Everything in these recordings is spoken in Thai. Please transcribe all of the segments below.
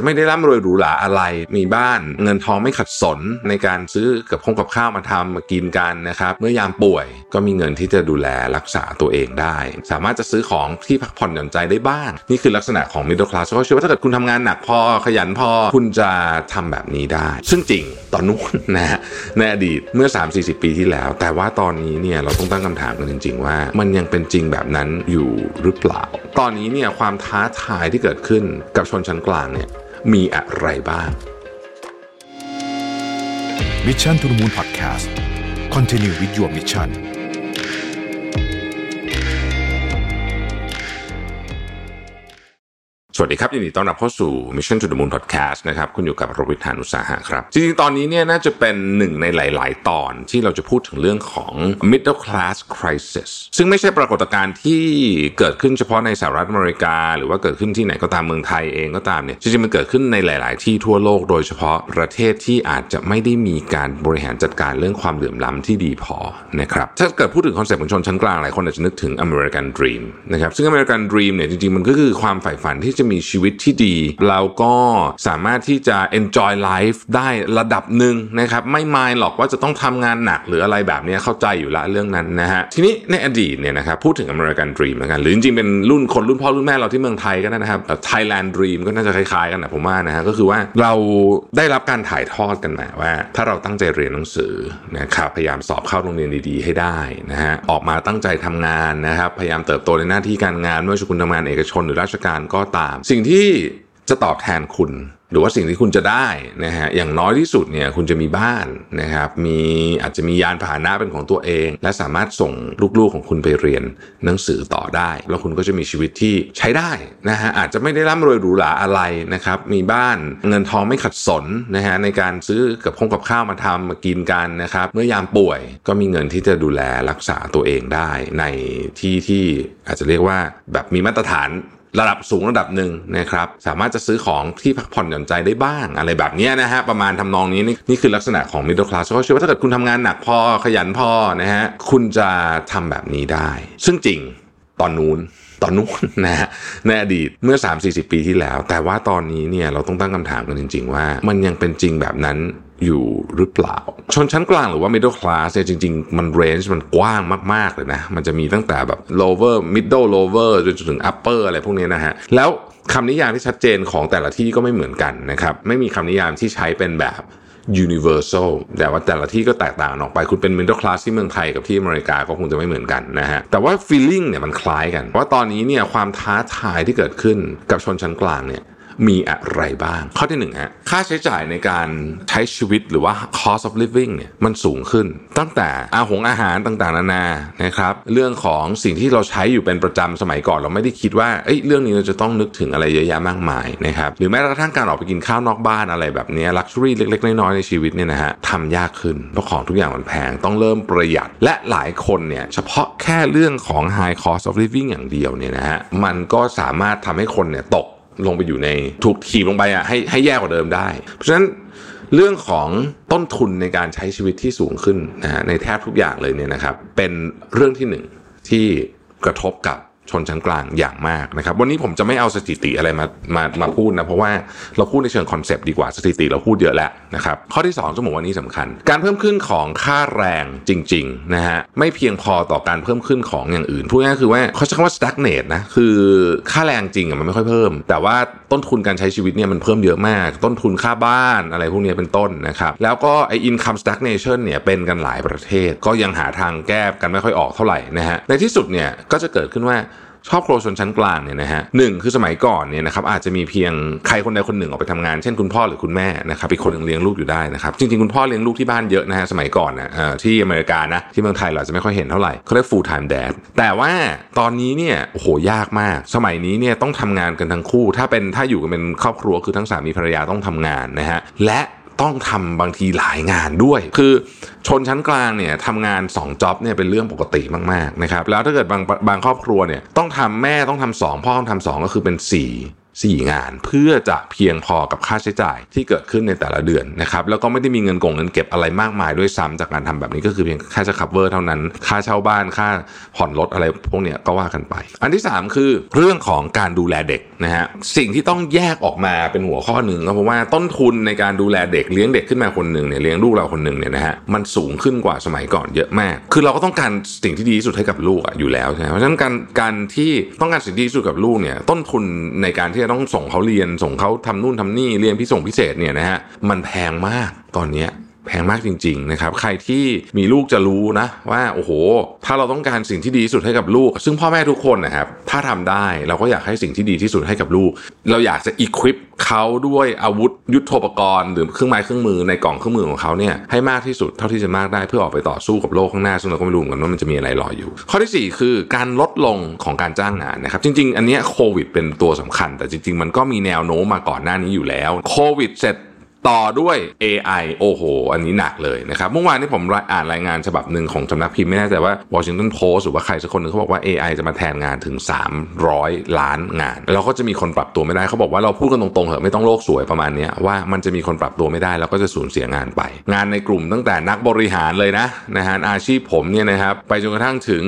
จะไม่ได้ร่ำรวยหรูหราอะไร มีบ้านเงินทองไม่ขัดสนในการซื้อกับคงกับข้าวมาทำมากินกันนะครับ เมื่อยามป่วยก็มีเงินที่จะดูแลรักษาตัวเองได้ สามารถจะซื้อของที่พักผ่อนหย่อนใจได้บ้าง นี่คือลักษณะของ middle class เขาเชื่อว่าถ้าเกิดคุณทำงานหนักพอขยันพอคุณจะทำแบบนี้ได้ ซึ่งจริงตอนนู้นนะฮะในอดีตเมื่อ 3-40 ปีที่แล้ว แต่ว่าตอนนี้เนี่ยเราต้องตั้งคำถามกันจริง ๆ ว่า มันยังเป็นจริงแบบนั้นอยู่หรือเปล่า ตอนนี้เนี่ยความท้าทายที่เกิดขึ้นกับชนชั้นกลางเนี่ย มีอะไรบ้างมิชชั่นทุ the Moon Podcast Continue with your mission สวัสดีครับยินดีต้อนรับเข้าสู่ Mission to the Moon Podcast นะครับคุณอยู่กับโรวิทานอุตสาหะครับ จริงๆ ตอนนี้เนี่ยน่าจะเป็นหนึ่งในหลาย ๆ ตอนที่เราจะพูดถึงเรื่องของ middle class crisis ซึ่งไม่ใช่ปรากฏการณ์ที่เกิดขึ้นเฉพาะในสหรัฐอเมริกา หรือว่าเกิดขึ้นที่ไหนก็ตามเมืองไทยเองก็ตามเนี่ยจริงๆ มันเกิดขึ้นในหลาย ๆ ที่ทั่วโลกโดยเฉพาะประเทศที่อาจจะไม่ได้มีการบริหารจัดการเรื่องความเหลื่อมล้ำที่ดีพอนะครับถ้าเกิดพูดถึงคอนเซ็ปต์ของชนชั้นกลางหลายคนอาจจะนึกถึง American Dream นะครับซึ่ง American Dream เนี่ยจริงๆมันก็คือความใฝ่ฝันที่จะมีชีวิตที่ดีเราก็สามารถที่จะ enjoy life ได้ระดับหนึ่งนะครับ ไม่มายหรอกว่าจะต้องทำงานหนักหรืออะไรแบบนี้เข้าใจอยู่ละเรื่องนั้นนะฮะทีนี้ในอดีตเนี่ยนะครับพูดถึง American Dream แล้วกันหรือจริงๆเป็นรุ่นคนรุ่นพ่อรุ่นแม่เราที่เมืองไทยก็ได้นะครับ Thailand Dream ก็น่าจะคล้ายๆกันนะผมว่านะฮะก็คือว่าเราได้รับการถ่ายทอดกันมาว่า ถ้าเราตั้งใจเรียนหนังสือนะครับพยายามสอบเข้าโรงเรียนดีๆ ให้ได้นะฮะออกมาตั้งใจทำงานนะครับพยายามเติบโตในหน้าที่การงานไม่ว่าจะคุณทำงานเอกชนหรือราชการก็ตามสิ่งที่จะตอบแทนคุณ หรือว่าสิ่งที่คุณจะได้นะฮะอย่างน้อยที่สุดเนี่ยคุณจะมีบ้านนะครับมีอาจจะมียานพาหนะเป็นของตัวเอง และสามารถส่งลูกๆของคุณไปเรียนหนังสือต่อได้ แล้วคุณก็จะมีชีวิตที่ใช้ได้นะฮะอาจจะไม่ได้ร่ำรวยหรูหราอะไรนะครับมีบ้านเงินทองไม่ขัดสนนะฮะในการซื้อกับคงกับข้าวมาทำมากินกันนะครับเมื่อยามป่วยก็มีเงินที่จะดูแลรักษาตัวเองได้ในที่ที่อาจจะเรียกว่าแบบมีมาตรฐาน ระดับสูงระดับหนึ่งนะครับสามารถจะซื้อของที่พักผ่อนหย่อนใจได้บ้าง อะไรแบบนี้นะฮะประมาณทำนองนี้นี่นี่คือลักษณะของ middle class เขาเชื่อว่าถ้าเกิดคุณทำงานหนักพอขยันพอนะฮะคุณจะทำแบบนี้ได้ ซึ่งจริง ตอนนู้นตอนนู้นนะฮะในอดีตเมื่อ 3-40 ปีที่แล้ว แต่ว่าตอนนี้เนี่ยเราต้องตั้งคำถามกันจริง ๆ ว่า มันยังเป็นจริงแบบนั้นอยู่หรือเปล่า ชนชั้นกลางหรือว่า middle class เนี่ยจริง ๆ มัน range มันกว้างมาก ๆ เลยนะ มันจะมีตั้งแต่แบบ lower middle lower จนถึง upper อะไรพวกนี้นะฮะ แล้วคำนิยามที่ชัดเจนของแต่ละที่ก็ไม่เหมือนกันนะครับ ไม่มีคำนิยามที่ใช้เป็นแบบ universal แต่ว่าแต่ละที่ก็แตกต่างออกไป คุณเป็น middle class ที่เมืองไทยกับที่อเมริกาก็คงจะไม่เหมือนกันนะฮะ แต่ว่า feeling เนี่ยมันคล้ายกัน ว่าตอนนี้เนี่ยความท้าทายที่เกิดขึ้นกับชนชั้นกลางเนี่ย มีอะไรบ้าง ข้อที่หนึ่งฮะค่าใช้จ่ายในการใช้ชีวิตหรือว่า cost of living เนี่ยมันสูงขึ้น ตั้งแต่อาหงอาหารต่างๆ นานานะครับเรื่องของสิ่งที่เราใช้อยู่เป็นประจำสมัยก่อนเราไม่ได้คิดว่าเอ้ยเรื่องนี้เราจะต้องนึกถึงอะไรเยอะแยะมากมายนะครับหรือแม้กระทั่งการออกไปกินข้าวนอกบ้านอะไรแบบนี้ luxury เล็ก ๆ น้อยๆในชีวิตเนี่ยนะฮะทำยากขึ้นเพราะของทุกอย่างมันแพงต้องเริ่มประหยัด และหลายคนเนี่ยเฉพาะแค่เรื่องของ high cost of living อย่างเดียวเนี่ยนะฮะมันก็สามารถทำให้คนเนี่ยตก ลงไปอยู่ในถูกถีบลงไปอะให้ให้แย่กว่าเดิมได้ เพราะฉะนั้นเรื่องของต้นทุนในการใช้ชีวิตที่สูงขึ้นนะฮะในแทบทุกอย่างเลยเนี่ยนะครับ เป็นเรื่องที่หนึ่งที่กระทบกับ ชนชั้นกลางอย่างมากนะครับ วันนี้ผมจะไม่เอาสถิติอะไรมามามาพูดนะ เพราะว่าเราพูดในเชิงคอนเซปต์ดีกว่าสถิติเราพูดเยอะแล้วนะครับ ข้อที่2จะบอกว่านี้สำคัญ การเพิ่มขึ้นของค่าแรงจริงๆนะฮะไม่เพียงพอต่อการเพิ่มขึ้นของอย่างอื่นพูดง่ายๆคือว่าเขาใช้คำว่า stagnate นะคือค่าแรงจริงมันไม่ค่อยเพิ่ม แต่ว่าต้นทุนการใช้ชีวิตเนี่ยมันเพิ่มเยอะมาก ต้นทุนค่าบ้านอะไรพวกนี้เป็นต้นนะครับแล้วก็ไอ้ income stagnation เนี่ยเป็นกันหลายประเทศ ก็ยังหาทางแก้กันไม่ค่อยออกเท่าไหร่นะฮะในที่สุดเนี่ยก็จะเกิดขึ้นว่า ชอบครชนชั้นกลางเนี่ยนะฮะหนึ่งคือสมัยก่อนเนี่ยนะครับอาจจะมีเพียงใครคนใดคนหนึ่งออกไปทำงาน เช่นคุณพ่อหรือคุณแม่นะครับอีกคนหนึ่งเลี้ยงลูกอยู่ได้นะครับจริงๆคุณพ่อเลี้ยงลูกที่บ้านเยอะนะฮะสมัยก่อนนะที่อเมริกานะที่เมืองไทยเราจะไม่ค่อยเห็นเท่าไหร่เขาเรียก full time dad แต่ว่าตอนนี้เนี่ยโอ้โหยากมาก สมัยนี้เนี่ยต้องทำงานกันทั้งคู่ ถ้าเป็นถ้าอยู่กันเป็นครอบครัวคือทั้งสามีภรรยาต้องทำงานนะฮะและ ต้องทำบางทีหลายงานด้วย คือชนชั้นกลางเนี่ยทำงาน2จ็อบเนี่ยเป็นเรื่องปกติมากๆนะครับแล้วถ้าเกิดบางบางครอบครัวเนี่ยต้องทำแม่ต้องทำสองพ่อต้องทำสองก็คือเป็น4 4 งาน เพื่อจะเพียงพอกับค่าใช้จ่ายที่เกิดขึ้นในแต่ละเดือนนะครับแล้วก็ไม่ได้มีเงินกงเงินเก็บอะไรมากมายด้วยซ้ำจากการทำแบบนี้ก็คือเพียงแค่จะ cover เท่านั้น ค่าเช่าบ้านค่าผ่อนรถอะไรพวกเนี้ยก็ว่ากันไป อันที่ 3 คือเรื่องของการดูแลเด็กนะฮะสิ่งที่ต้องแยกออกมาเป็นหัวข้อหนึ่งก็เพราะว่าต้นทุนในการดูแลเด็กเลี้ยงเด็กขึ้นมาคนหนึ่งเนี่ยเลี้ยงลูกเราคนหนึ่งเนี่ยนะฮะมันสูงขึ้นกว่าสมัยก่อนเยอะมาก คือเราก็ต้องการสิ่งที่ดีที่สุดให้กับลูกอะอยู่แล้วใช่ไหมเพราะฉะนั้นการการที่ต้องการสิ่งที่ดีที่สุดกับลูกเนี่ยต้นทุนในการที่จะต้องส่งเขาเรียนส่งเขาทำนู่นทำนี่เรียนพิส่งพิเศษเนี่ยนะฮะมันแพงมากตอนเนี้ย แพงมากจริงๆนะครับใครที่มีลูกจะรู้นะว่าโอ้โห ถ้าเราต้องการสิ่งที่ดีที่สุดให้กับลูก ซึ่งพ่อแม่ทุกคนนะครับถ้าทำได้เราก็อยากให้สิ่งที่ดีที่สุดให้กับลูก เราอยากจะอีควิปเขาด้วยอาวุธยุทโธปกรณ์หรือเครื่องไม้เครื่องมือในกล่องเครื่องมือของเขาเนี่ยให้มากที่สุดเท่าที่จะมากได้เพื่อออกไปต่อสู้กับโลกข้างหน้าซึ่งเราก็ไม่รู้เหมือนกันว่ามันจะมีอะไรรออยู่ ข้อที่สี่คือการลดลงของการจ้างงานนะครับจริง ๆ อันนี้โควิดเป็นตัวสำคัญ แต่จริง ๆ มันก็มีแนวโน้มมาก่อนหน้านี้อยู่แล้วโควิดเสร็จ ต่อด้วย AI โอ้โห อันนี้หนักเลยนะครับเมื่อวานนี้ผมอ่านรายงานฉบับหนึ่งของสำนักพิมพ์ไม่แน่ใจว่า Washington Post หรือว่าใครสักคนหนึ่งเขาบอกว่า AI จะมาแทนงานถึง 300 ล้านงาน แล้วก็จะมีคนปรับตัวไม่ได้เขาบอกว่าเราพูดกันตรงๆเถอะไม่ต้องโลกสวยประมาณนี้ว่ามันจะมีคนปรับตัวไม่ได้แล้วก็จะสูญเสียงานไป งานในกลุ่มตั้งแต่นักบริหารเลยนะนะฮะอาชีพผมเนี่ยนะครับไปจนกระทั่งถึง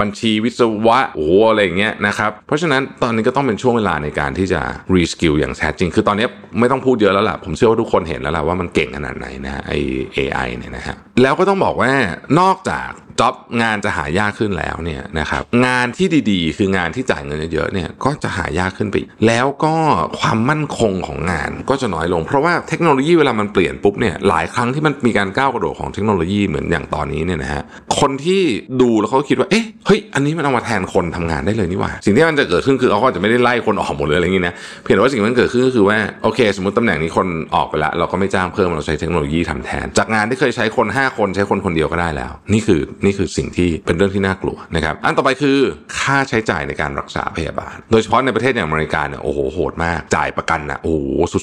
บัญชีวิศวะโอ้โหอะไรอย่างเงี้ยนะครับเพราะฉะนั้นตอนนี้ก็ต้องเป็นช่วงเวลาในการที่จะreskill อย่างแท้จริง คือตอนนี้ไม่ต้องพูดเยอะแล้วล่ะผมเชื่อว่าทุกคนเห็นแล้วล่ะว่ามันเก่งขนาดไหนนะไอ AI เนี่ยนะฮะ แล้วก็ต้องบอกว่านอกจาก job งานจะหายากขึ้นแล้วเนี่ยนะครับงานที่ดีๆ คืองานที่จ่ายเงินเยอะๆเนี่ยก็จะหายากขึ้นไป แล้วก็ความมั่นคงของงานก็จะน้อยลง เพราะว่าเทคโนโลยีเวลามันเปลี่ยนปุ๊บเนี่ยหลายครั้งที่มันมีการก้าวกระโดดของเทคโนโลยีเหมือนอย่างตอนนี้เนี่ยนะฮะคนที่ดูแล้วเขาคิดว่าเอ๊ะเฮ้ยอันนี้มันเอามาแทนคนทำงานได้เลยนี่หว่า สิ่งที่มันจะเกิดขึ้นคือเขาก็จะไม่ได้ไล่คนออกหมดเลยอะไรอย่างนี้นะเพียงแต่ว่าสิ่งที่มันเกิดขึ้นก็คือว่าโอเค สมมติตำแหน่งนี้คนออกไปล้วเราก็ไม่จ้างเพิ่มเราใช้เทคโนโลยีทำแทน จากงานที่เคยใช้คน 5คนใช้คนคนเดียวก็ได้แล้ว นี่คือนี่คือสิ่งที่เป็นเรื่องที่น่ากลัวนะครับอันต่อไปคือค่าใช้จ่ายในการรักษาพยาบาล โดยเฉพาะในประเทศอย่างอเมริกาเนี่ยโอ้โหโหดมากจ่ายประกันนะโอ้โห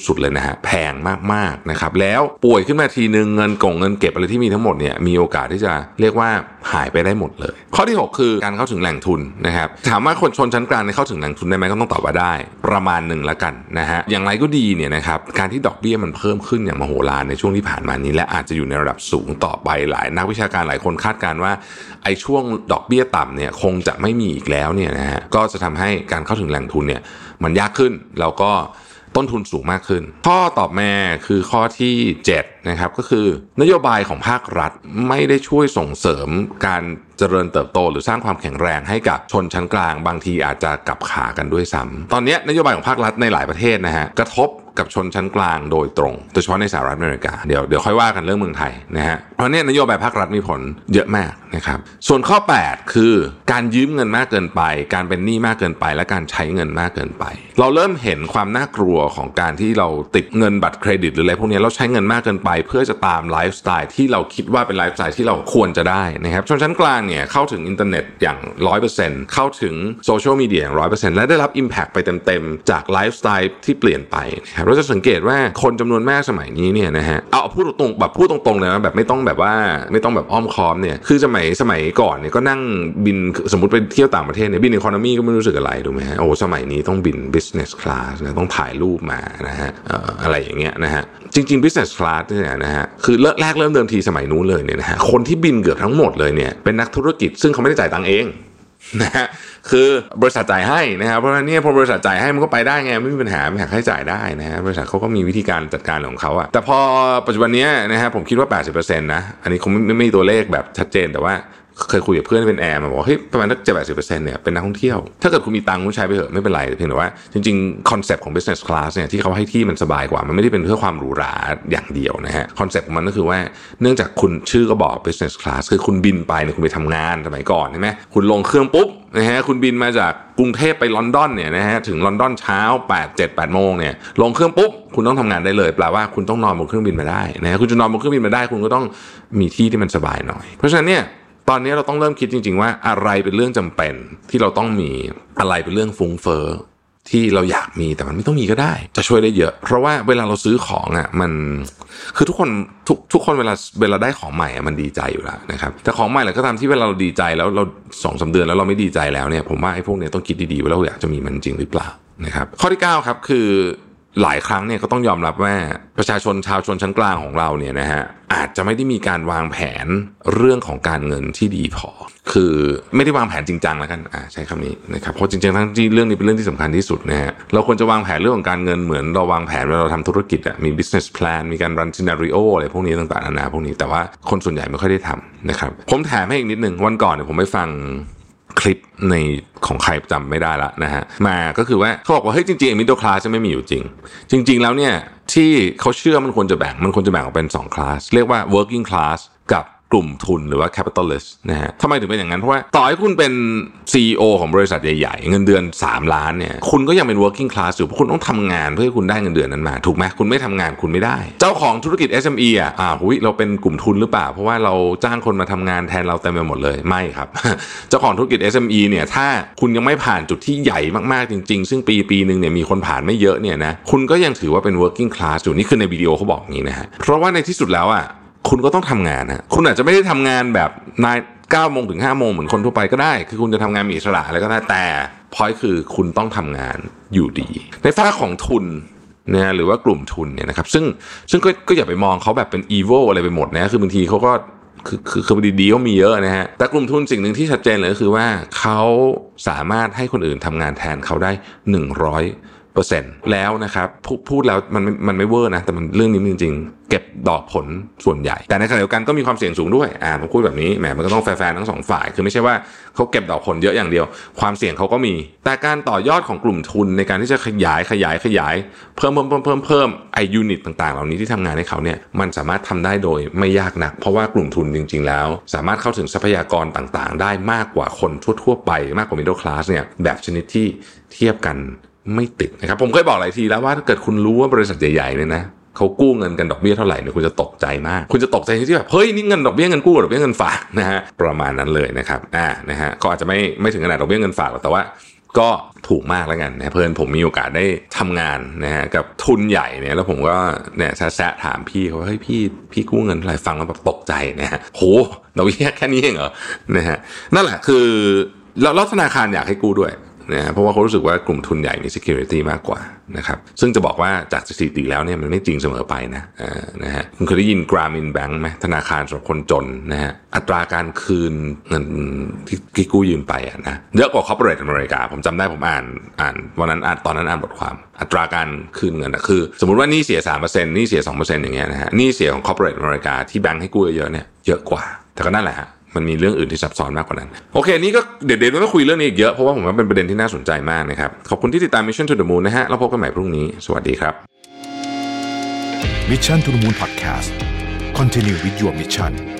สุดๆเลยนะฮะแพงมากๆนะครับแล้วป่วยขึ้นมาทีนึงเงินกงเงินเก็บอะไรที่มีทั้งหมดเนี่ยมีโอกาสที่จะเรียกว่าหายไปได้หมดเลย ข้อที่ 6 คือการเข้าถึงแหล่งทุนนะครับถามว่าคนชนชั้นกลางเนี่ยเข้าถึงแหล่งทุนได้ไหมก็ต้องตอบว่าได้ ประมาณหนึ่งละกันนะฮะอย่างไรก็ดีเนี่ยนะครับการที่ดอกเบี้ยมันเพิ่มขึ้นอย่างมโหฬารในช่วงที่ผ่านมานี้และอาจจะอยู่ในระดับสูงต่อไปหลายนักวิชาการหลายคนคาดการว่าไอ้ช่วงดอกเบี้ยต่ำเนี่ยคงจะไม่มีอีกแล้วเนี่ยนะฮะก็จะทำให้การเข้าถึงแหล่งทุนเนี่ยมันยากขึ้นแล้วก็ต้นทุนสูงมากขึ้น ข้อตอบแม่คือข้อที่ 7 นะครับก็คือนโยบายของภาครัฐไม่ได้ช่วยส่งเสริมการเจริญเติบโต หรือสร้างความแข็งแรงให้กับชนชั้นกลาง บางทีอาจจะกลับขากันด้วยซ้ำตอนนี้นโยบายของภาครัฐในหลายประเทศนะฮะกระทบกับชนชั้นกลางโดยตรงโดยเฉพาะในสหรัฐอเมริกาเดี๋ยวเดี๋ยวค่อยว่ากันเรื่องเมืองไทยนะฮะเพราะเนี่ยนโยบายภาครัฐมีผลเยอะมากนะครับส่วนข้อ 8 คือการยืมเงินมากเกินไป การเป็นหนี้มากเกินไป และการใช้เงินมากเกินไป เราเริ่มเห็นความน่ากลัวของการที่เราติดเงินบัตรเครดิตหรืออะไรพวกนี้เราใช้เงินมากเกินไปเพื่อจะตามไลฟ์สไตล์ที่เราคิดว่าเป็นไลฟ์สไตล์ที่เราควรจะได้นะครับชนชั้นกลางเนี่ยเข้าถึงอินเทอร์เน็ตอย่าง 100%เข้าถึงโซเชียลมีเดียอย่าง 100%และได้รับ Impact ไปเต็มๆ จากไลฟ์สไตล์ที่เปลี่ยนไปนะครับเราจะสังเกตว่าคนจำนวนมากสมัยนี้เนี่ยนะฮะเอาพูดตรงๆแบบพูดตรงๆเลยนะแบบไม่ต้องแบบว่าไม่ต้องแบบอ้อมค้อมเนี่ยคือสมัยสมัยก่อนเนี่ยก็นั่งบินสมมติไปเที่ยวต่างประเทศเนี่ยบิน economy ก็ไม่รู้สึกอะไรถูกไหมฮะโอ้สมัยนี้ต้องบิน business class นะต้องถ่ายรูปมานะฮะเอ่ออะไรอย่างเงี้ยนะฮะจริงๆ business class เนี่ยนะฮะคือแรกเริ่มเดิมทีสมัยนู้นเลยเนี่ยนะฮะคนที่บินเกือบทั้งหมดเลยเนี่ยเป็นนักธุรกิจซึ่งเขาไม่ได้จ่ายตังค์เองนะฮะคือบริษัทจ่ายให้นะครับเพราะฉะนั้นเนี่ยพอบริษัทจ่ายให้มันก็ไปได้ไงไม่มีปัญหาไม่หักค่าใช้จ่ายได้นะฮะบริษัทเขาก็มีวิธีการจัดการของเขาอะแต่พอปัจจุบันนี้นะฮะผมคิดว่า 80%นะอันนี้คงไม่ไม่มีตัวเลขแบบชัดเจนแต่ว่า เคยคุยกับเพื่อนเป็นแอร์มาบอกเฮ้ยประมาณสักเจ็ดแปดสิบเปอร์เซ็นต์เนี่ยเป็นนักท่องเที่ยว ถ้าเกิดคุณมีตังค์คุณใช้ไปเถอะไม่เป็นไรเพียงแต่ว่าจริงๆคอนเซปต์ของ business class เนี่ยที่เขาให้ที่มันสบายกว่ามันไม่ได้เป็นเพื่อความหรูหราอย่างเดียวนะฮะคอนเซปต์ของมันก็คือว่าเนื่องจากคุณชื่อก็บอก business class คือคุณบินไปเนี่ยคุณไปทำงานสมัยก่อนใช่ไหมคุณลงเครื่องปุ๊บนะฮะคุณบินมาจากกรุงเทพไปลอนดอนเนี่ยนะฮะถึงลอนดอนเช้า 8 7 8โมงเนี่ยลงเครื่องปุ๊บคุณต้องทำงานได้เลยแปลว่าคุณต้องนอนบนเครื่องบินมาได้นะฮะคุณจะนอนบนเครื่องบินมาได้ คุณก็ต้องมีที่ที่มันสบายหน่อย เพราะฉะนั้นเนี่ย ตอนนี้เราต้องเริ่มคิดจริง ๆ ว่าอะไรเป็นเรื่องจำเป็นที่เราต้องมีอะไรเป็นเรื่องฟุ้งเฟ้อที่เราอยากมีแต่มันไม่ต้องมีก็ได้ จะช่วยได้เยอะ เพราะว่าเวลาเราซื้อของอะมันคือทุกคนทุกทุกคนเวลาเวลาได้ของใหม่อะมันดีใจอยู่แล้วนะครับแต่ของใหม่แหละก็ตามที่เวลาเราดีใจแล้วเราสองสาเดือนแล้วเราไม่ดีใจแล้วเนี่ยผมว่าไอ้พวกเนี้ยต้องคิดดีๆว่าเราอยากจะมีมันจริงหรือเปล่านะครับข้อที่9ครับคือ หลายครั้งเนี่ยก็ต้องยอมรับว่าประชาชนชาวชนชั้นกลางของเราเนี่ยนะฮะอาจจะไม่ได้มีการวางแผนเรื่องของการเงินที่ดีพอ คือไม่ได้วางแผนจริงจังแล้วกันอ่าใช้คำนี้นะครับเพราะจริงๆทั้งที่เรื่องนี้เป็นเรื่องที่สำคัญที่สุดนะฮะเราควรจะวางแผนเรื่องของการเงินเหมือนเราวางแผนเวลาเราทำธุรกิจอะมี business plan มีการ run scenario อะไรพวกนี้ต่างๆนานาพวกนี้แต่ว่าคนส่วนใหญ่ไม่ค่อยได้ทำนะครับผมแถมให้อีกนิดหนึ่งวันก่อนเนี่ยผมไปฟัง คลิปในของใครจำไม่ได้ละนะฮะมาก็คือว่าเขาบอกว่าเฮ้ยจริงๆมิดเดิลคลาสจะไม่มีอยู่จริง จริง ๆ แล้วเนี่ยที่เขาเชื่อมันควรจะแบ่งมันควรจะแบ่งออกเป็น2คลาสเรียกว่า working class กับ กลุ่มทุนหรือว่า capitalist นะฮะทำไมถึงเป็นอย่างนั้น เพราะว่าต่อให้คุณเป็น CEO ของบริษัทใหญ่ๆ เงินเดือน 3 ล้านเนี่ยคุณก็ยังเป็น working class อยู่เพราะคุณต้องทำงานเพื่อให้คุณได้เงินเดือนนั้นมา ถูกไหมคุณไม่ทำงานคุณไม่ได้ เจ้าของธุรกิจ SME อะอ่าหุยเราเป็นกลุ่มทุนหรือเปล่า เพราะว่าเราจ้างคนมาทำงานแทนเราเต็มไปหมดเลยไม่ครับ เจ้าของธุรกิจ SME เนี่ยถ้าคุณยังไม่ผ่านจุดที่ใหญ่มากๆจริง ๆ ซึ่งปีปีหนึ่งเนี่ยมีคนผ่านไม่เยอะเนี่ยนะคุณก็ยังถือว่าเป็น working class อยู่นี่คือในวิดีโอเขาบอกงี้นะฮะเพราะว่าในที่สุดแล้วอะ คุณก็ต้องทำงานนะคุณอาจจะไม่ได้ทำงานแบบนายเก้าโมงถึงห้าโมงเหมือนคนทั่วไปก็ได้ คือคุณจะทำงานมีอิสระอะไรก็ได้แต่พอยคือคุณต้องทำงานอยู่ดี ในฝ้าของทุนนะหรือว่ากลุ่มทุนเนี่ยนะครับซึ่งซึ่งก็ก็อย่าไปมองเขาแบบเป็นอีโวอะไรไปหมดนะคือบางทีเขาก็คือคือคือดีๆก็มีเยอะนะฮะแต่กลุ่มทุนสิ่งหนึ่งที่ชัดเจนเลยก็คือว่าเขาสามารถให้คนอื่นทำงานแทนเขาได้หนึ่งร้อย ปอร์เซ็นต์แล้วนะครับพูดพูดแล้วมันมันไม่เวอร์นะแต่มันเรื่องนี้จริง ๆ เก็บดอกผลส่วนใหญ่ แต่ในขณะเดียวกันก็มีความเสี่ยงสูงด้วยอ่าผมพูดแบบนี้แหมมันก็ต้องแฟร์ทั้งสองฝ่าย คือไม่ใช่ว่าเขาเก็บดอกผลเยอะอย่างเดียว ความเสี่ยงเขาก็มี แต่การต่อยอดของกลุ่มทุนในการที่จะขยายขยายขยาย เพิ่มเพิ่มเพิ่มเพิ่มเพิ่มไอ้ unit ต่างๆ เหล่านี้ที่ทำงานให้เขาเนี่ยมันสามารถทำได้โดยไม่ยากนัก เพราะว่ากลุ่มทุนจริง ๆ แล้ว สามารถเข้าถึงทรัพยากรต่างๆ ได้มากกว่าคนทั่วๆไป มากกว่า middle class เนี่ยแบบชนิดที่เทียบกัน ไม่ติดนะครับ ผมเคยบอกหลายทีแล้วว่าถ้าเกิดคุณรู้ว่าบริษัทใหญ่ๆเนี่ยนะเขากู้เงินกันดอกเบี้ยเท่าไหร่เนี่ยคุณจะตกใจมาก คุณจะตกใจที่แบบเฮ้ยนี่เงินดอกเบี้ยเงินกู้ดอกเบี้ยเงินฝากนะฮะประมาณนั้นเลยนะครับอ่านะฮะก็อาจจะไม่ไม่ถึงขนาดดอกเบี้ยเงินฝากหรอกแต่ว่าก็ถูกมากแล้วกันนะเพื่อนผมมีโอกาสได้ทำงานนะฮะกับทุนใหญ่เนี่ยแล้วผมก็เนี่ยแซะถามพี่เขาว่าเฮ้ยพี่พี่กู้เงินเท่าไหร่ฟังแล้วแบบตกใจนะฮะโหดอกเบี้ยแค่นี้เองเหรอนะฮะนั่นแหละคือแล้วธนาคารอยากให้กู้ด้วย นะฮะเพราะว่าเขารู้สึกว่ากลุ่มทุนใหญ่มี security มากกว่านะครับซึ่งจะบอกว่าจากสถิติแล้วเนี่ยมันไม่จริงเสมอไปนะนะฮะคุณเคยได้ยินกรามินแบงค์ไหมธนาคารสำหรับคนจนนะฮะอัตราการคืนเงินที่กู้ยืมไปอะนะเยอะกว่า corporate อเมริกา ผมจำได้ผมอ่านอ่านวันนั้นอ่านตอนนั้นอ่านบทความ อัตราการคืนเงินอะคือ สมมติว่านี่เสีย3%หนี่เสีย2%อย่างเงี้ยนะฮะนี่เสียของ corporate อเมริกาที่แบงค์ให้กู้เยอะเนี่ยเยอะกว่าแต่ก็นั่นแหละฮะ มันมีเรื่องอื่นที่ซับซ้อนมากกว่านั้น โอเคนี่ก็เดี๋ยวเดี๋ยวเราคุยเรื่องนี้อีกเยอะ เพราะว่าผมว่าเป็นประเด็นที่น่าสนใจมากนะครับ ขอบคุณที่ติดตาม Mission to the Moon นะฮะแล้วพบกันใหม่พรุ่งนี้ สวัสดีครับ Mission to the Moon Podcast Continue with your mission